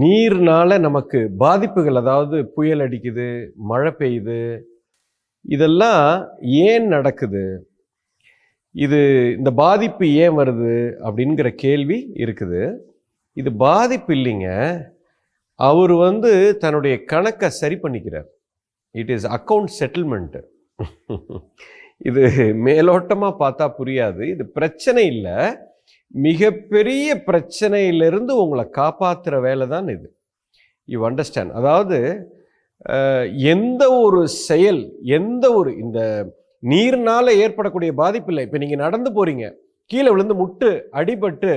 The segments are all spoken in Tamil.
நீர்னால நமக்கு பாதிப்புகள் அதாவது புயல் அடிக்குது மழை பெய்யுது இதெல்லாம் ஏன் நடக்குது? இது இந்த பாதிப்பு ஏன் வருது அப்படிங்கிற கேள்வி இருக்குது. இது பாதிப்பு இல்லைங்க. அவர் வந்து தன்னுடைய கணக்கை சரி பண்ணிக்கிறார். இட் இஸ் அக்கௌண்ட் செட்டில்மெண்ட்டு இது மேலோட்டமாக பார்த்தா புரியாது. இது பிரச்சனை இல்லை. மிகப்பெரிய பிரச்சனையிலிருந்து உங்களை காப்பாற்றுற வேலை தான் இது. யூ அண்டர்ஸ்டாண்ட் அதாவது எந்த ஒரு செயல் எந்த ஒரு இந்த நீர்னால் ஏற்படக்கூடிய பாதிப்பு இல்லை. இப்போ நீங்கள் நடந்து போகிறீங்க கீழே விழுந்து முட்டு அடிபட்டு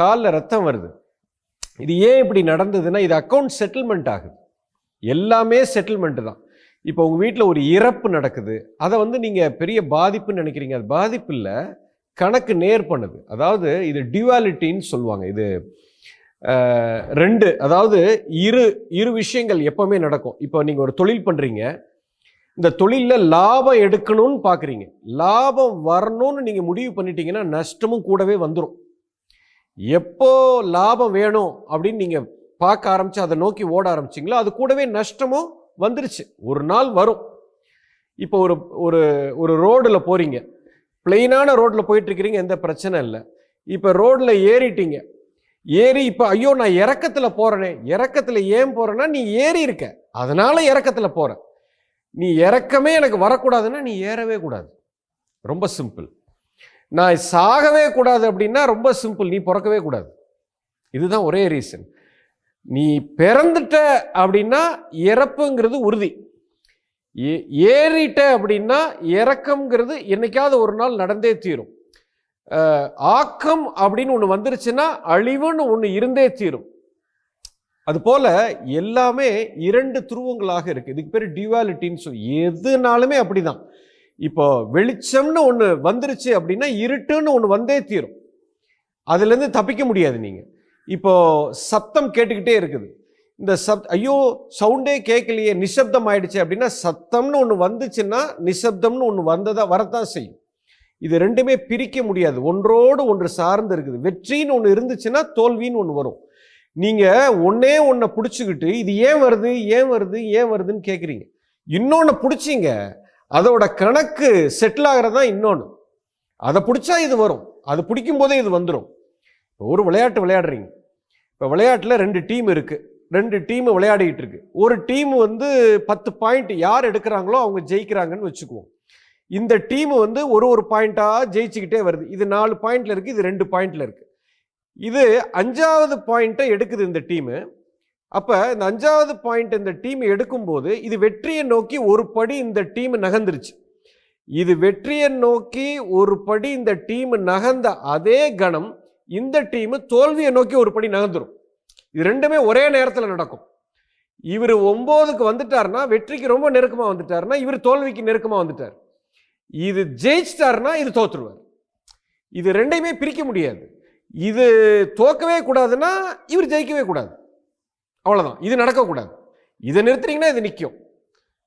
காலில் ரத்தம் வருது. இது ஏன் இப்படி நடந்ததுன்னா இது அக்கௌண்ட் செட்டில்மெண்ட் ஆகுது. எல்லாமே செட்டில்மெண்ட்டு தான். இப்போ உங்கள் வீட்டில் ஒரு இறப்பு நடக்குது. அதை வந்து நீங்கள் பெரிய பாதிப்புன்னு நினைக்கிறீங்க. அது பாதிப்பு இல்லை. கணக்கு நேர் பண்ணுது. அதாவது இது டியூவாலிட்டின்னு சொல்லுவாங்க. இது ரெண்டு அதாவது இரு இரு விஷயங்கள் எப்பவுமே நடக்கும். இப்போ நீங்கள் ஒரு தொழில் பண்ணுறீங்க இந்த தொழிலில் லாபம் எடுக்கணும்னு பார்க்குறீங்க லாபம் வரணும்னு நீங்கள் முடிவு பண்ணிட்டீங்கன்னா நஷ்டமும் கூடவே வந்துடும் எப்போ லாபம் வேணும் அப்படின்னு நீங்கள் பார்க்க ஆரம்பிச்சு அதை நோக்கி ஓட ஆரம்பிச்சிங்களோ அது கூடவே நஷ்டமும் வந்துருச்சு. ஒரு நாள் வரும். இப்போ ஒரு ஒரு ஒரு ரோடில் போகிறீங்க பிளெயினான ரோட்டில் போயிட்டுருக்கிறீங்க எந்த பிரச்சனை இல்லை. இப்போ ரோட்டில் ஏறிட்டீங்க. ஏறி இப்போ ஐயோ நான் இறக்கத்தில் போகிறேனே இறக்கத்தில் ஏன் போகிறேன்னா நீ ஏறி இருக்க. அதனால் இறக்கத்தில் போகிற நீ இறக்கமே எனக்கு வரக்கூடாதுன்னா நீ ஏறவே கூடாது. ரொம்ப சிம்பிள் நான் சாகவே கூடாது அப்படின்னா ரொம்ப சிம்பிள் நீ பிறக்கவே கூடாது. இதுதான் ஒரே ரீசன் நீ பிறந்துட்ட அப்படின்னா இறப்புங்கிறது உறுதி. ஏறிட்ட அப்படின்னா இறக்கம்ங்கிறது என்னைக்காவது ஒரு நாள் நடந்தே தீரும். ஆக்கம் அப்படின்னு ஒன்று வந்துருச்சுன்னா அழிவுன்னு ஒன்று இருந்தே தீரும். அதுபோல் எல்லாமே இரண்டு துருவங்களாக இருக்குது இதுக்கு பேர் டியூவாலிட்டின்னு சொல்லி எதுனாலுமே அப்படிதான். இப்போ வெளிச்சம்னு ஒன்று வந்துருச்சு அப்படின்னா இருட்டுன்னு ஒன்று வந்தே தீரும். அதுலேருந்து தப்பிக்க முடியாது நீங்கள் இப்போது சத்தம் கேட்டுக்கிட்டே இருக்குது. இந்த சப் ஐயோ சவுண்டே கேட்கலையே நிசப்தம் ஆயிடுச்சு அப்படின்னா சத்தம்னு ஒன்று வந்துச்சுன்னா நிசப்தம்னு ஒன்று வந்ததா வரத்தான் செய்யும். இது ரெண்டுமே பிரிக்க முடியாது. ஒன்றோடு ஒன்று சார்ந்து இருக்குது. வெற்றின்னு ஒன்று இருந்துச்சுன்னா தோல்வின்னு ஒன்று வரும். நீங்கள் ஒன்னே ஒன்றை பிடிச்சிக்கிட்டு இது ஏன் வருது ஏன் வருது ஏன் வருதுன்னு கேட்குறீங்க இன்னொன்று பிடிச்சிங்க அதோட கணக்கு செட்டில் ஆகிறது தான் இன்னொன்று அதை பிடிச்சா இது வரும். அது பிடிக்கும் போதே இது வந்துடும் இப்போ ஒரு விளையாட்டு விளையாடுறீங்க. இப்போ விளையாட்டில் ரெண்டு டீம் இருக்குது ரெண்டு டீம் விளையாடிக்கிட்டு இருக்கு. ஒரு டீம் வந்து பத்து பாயிண்ட் யார் எடுக்கிறாங்களோ அவங்க ஜெயிக்கிறாங்கன்னு வச்சுக்குவோம். இந்த டீம் வந்து ஒரு ஒரு பாயிண்ட்டாக ஜெயிச்சுக்கிட்டே வருது. இது நாலு பாயிண்ட்ல இருக்கு இது ரெண்டு பாயிண்ட்ல இருக்கு. இது அஞ்சாவது பாயிண்ட்டை எடுக்குது இந்த டீமு அப்போ இந்த அஞ்சாவது பாயிண்ட் இந்த டீம் எடுக்கும்போது இது வெற்றியை நோக்கி ஒரு படி இந்த டீம் நகர்ந்துருச்சு. இது வெற்றியை நோக்கி ஒரு படி இந்த டீம் நகர்ந்த அதே கணம் இந்த டீம் தோல்வியை நோக்கி ஒரு படி நகர்ந்துடும் இது ரெண்டுமே ஒரே நேரத்தில் நடக்கும். இவர் ஒம்போதுக்கு வந்துட்டாருன்னா வெற்றிக்கு ரொம்ப நெருக்கமாக வந்துட்டார்னா இவர் தோல்விக்கு நெருக்கமாக வந்துட்டார். இது ஜெயிச்சிட்டாருன்னா இது தோற்றுருவார் இது ரெண்டையுமே பிரிக்க முடியாது. இது தோக்கவே கூடாதுன்னா இவர் ஜெயிக்கவே கூடாது. அவ்வளோதான் இது நடக்கக்கூடாது. இதை நிறுத்துறீங்கன்னா இது நிற்கும்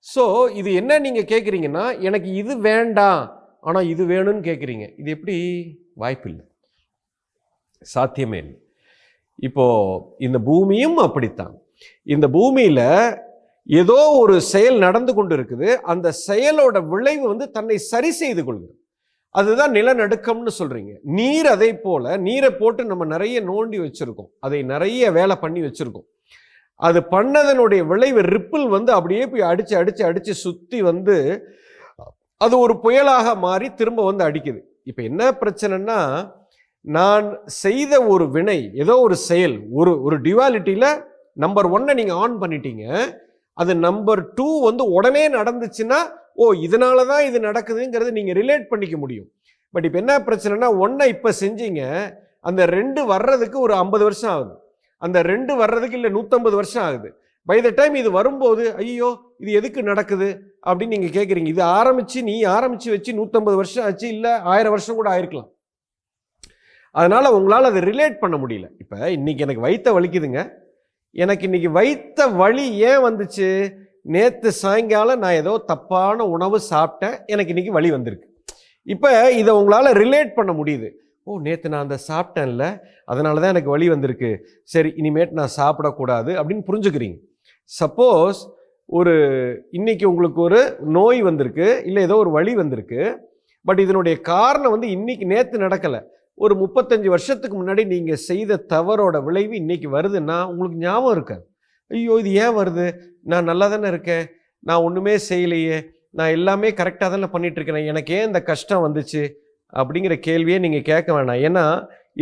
ஸோ இது என்ன நீங்கள் கேட்குறீங்கன்னா எனக்கு இது வேண்டாம் ஆனால் இது வேணும்னு கேட்குறீங்க இது எப்படி? வாய்ப்பில்லை. சாத்தியமே இல்லை. இப்போ இந்த பூமியும் அப்படித்தான். இந்த பூமியில ஏதோ ஒரு செயல் நடந்து கொண்டு இருக்குது அந்த செயலோட விளைவு வந்து தன்னை சரி செய்து கொள்கிறது. அதுதான் நிலநடுக்கம்னு சொல்றீங்க. நீர் அதை போல நீரை போட்டு நம்ம நிறைய நோண்டி வச்சிருக்கோம். அதை நிறைய வேலை பண்ணி வச்சிருக்கோம். அது பண்ணதனுடைய விளைவு ரிப்பிள் வந்து அப்படியே போய் அடிச்சு அடிச்சு அடிச்சு சுத்தி வந்து அது ஒரு புயலாக மாறி திரும்ப வந்து அடிக்குது. இப்போ என்ன பிரச்சனைன்னா நான் செய்த ஒரு வினை ஏதோ ஒரு செயல் ஒரு ஒரு டிவாலிட்டியில் நம்பர் ஒன்னை நீங்கள் ஆன் பண்ணிட்டீங்க. அது நம்பர் டூ வந்து உடனே நடந்துச்சுன்னா ஓ இதனால தான் இது நடக்குதுங்கிறது நீங்கள் ரிலேட் பண்ணிக்க முடியும். பட் இப்போ என்ன பிரச்சனைனா ஒன்றை இப்போ செஞ்சீங்க அந்த ரெண்டு வர்றதுக்கு ஒரு ஐம்பது வருஷம் ஆகுது. அந்த ரெண்டு வர்றதுக்கு இல்லை நூற்றம்பது வருஷம் ஆகுது. பை த டைம் இது வரும்போது ஐயோ இது எதுக்கு நடக்குது? அப்படின்னு நீங்கள் கேட்குறீங்க இது ஆரம்பித்து நீ ஆரம்பித்து வச்சு நூற்றம்பது வருஷம் ஆச்சு இல்லை ஆயிரம் வருஷம் கூட ஆயிருக்கலாம். அதனால் உங்களால் அதை ரிலேட் பண்ண முடியல. இப்போ இன்றைக்கி எனக்கு வயிற்ற வலிக்குதுங்க. எனக்கு இன்னைக்கு வைத்த வலி ஏன் வந்துச்சு? நேற்று சாயங்காலம் நான் ஏதோ தப்பான உணவு சாப்பிட்டேன். எனக்கு இன்றைக்கி வழி வந்திருக்கு. இப்போ இதை உங்களால் ரிலேட் பண்ண முடியுது. ஓ நேற்று நான் அந்த சாப்பிட்டேன்ல. அதனால தான் எனக்கு வலி வந்திருக்கு. சரி இனிமேட்டு நான் சாப்பிடக்கூடாது அப்படின்னு புரிஞ்சுக்கிறீங்க. சப்போஸ் ஒரு இன்றைக்கி உங்களுக்கு ஒரு நோய் வந்திருக்கு. இல்லை ஏதோ ஒரு வழி வந்திருக்கு. பட் இதனுடைய காரணம் வந்து இன்னைக்கு நேற்று நடக்கலை. ஒரு முப்பத்தஞ்சு வருஷத்துக்கு முன்னாடி நீங்கள் செய்த தவறோட விளைவு இன்றைக்கி வருதுன்னா உங்களுக்கு ஞாபகம் இருக்காது ஐயோ இது ஏன் வருது? நான் நல்லா தானே இருக்கேன். நான் ஒன்றுமே செய்யலையே. நான் எல்லாமே கரெக்டாக தானே பண்ணிகிட்ருக்கிறேன் எனக்கு ஏன் இந்த கஷ்டம் வந்துச்சு அப்படிங்கிற கேள்வியே நீங்கள் கேட்க வேணாம். ஏன்னா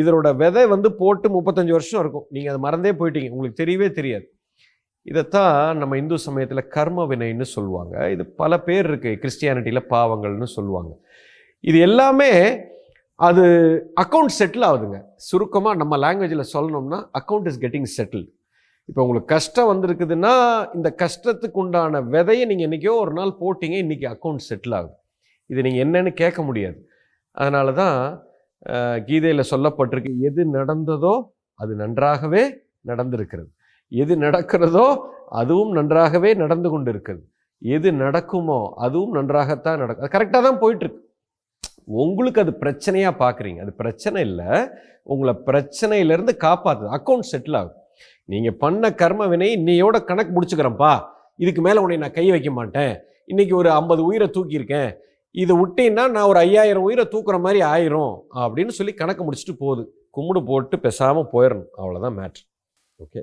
இதனோட விதை வந்து போட்டு முப்பத்தஞ்சு வருஷம் இருக்கும். நீங்கள் அதை மறந்தே போயிட்டீங்க. உங்களுக்கு தெரியவே தெரியாது. இதைத்தான் நம்ம இந்து சமயத்தில் கர்ம வினைன்னு சொல்லுவாங்க. இது பல பேர் இருக்குது கிறிஸ்டியானிட்டியில் பாவங்கள்னு சொல்லுவாங்க. இது எல்லாமே அது அக்கௌண்ட் செட்டில் ஆகுதுங்க. சுருக்கமாக நம்ம லாங்குவேஜில் சொல்லணும்னா அக்கௌண்ட் இஸ் கெட்டிங் செட்டில் இப்போ உங்களுக்கு கஷ்டம் வந்திருக்குதுன்னா இந்த கஷ்டத்துக்கு உண்டான விதையை நீங்கள் என்றைக்கோ ஒரு நாள் போட்டிங்க இன்றைக்கி அக்கௌண்ட் செட்டில் ஆகுது. இது நீங்கள் என்னன்னு கேட்க முடியாது. அதனால தான் கீதையில் சொல்லப்பட்டிருக்கு எது நடந்ததோ அது நன்றாகவே நடந்திருக்கிறது. எது நடக்கிறதோ அதுவும் நன்றாகவே நடந்து கொண்டு இருக்கிறது எது நடக்குமோ அதுவும் நன்றாகத்தான் நடக்கும் அது கரெக்டாக தான் போயிட்டுருக்கு உங்களுக்கு அது பிரச்சனையாக பார்க்குறீங்க அது பிரச்சனை இல்லை. உங்களை பிரச்சனையிலேருந்து காப்பாற்றுது அக்கௌண்ட் செட்டில் ஆகும். நீங்கள் பண்ண கர்ம வினை இன்னையோட கணக்கு முடிச்சுக்கிறேன்ப்பா. இதுக்கு மேலே உன்னை நான் கை வைக்க மாட்டேன். இன்னைக்கு ஒரு ஐம்பது உயிரை தூக்கியிருக்கேன். இதை விட்டீங்கன்னா நான் ஒரு ஐயாயிரம் உயிரை தூக்குற மாதிரி ஆயிரும். அப்படின்னு சொல்லி கணக்கு முடிச்சுட்டு போகுது. கும்பிடு போட்டு பேசாமல் போயிடணும். அவ்வளோதான் மேட்ரு ஓகே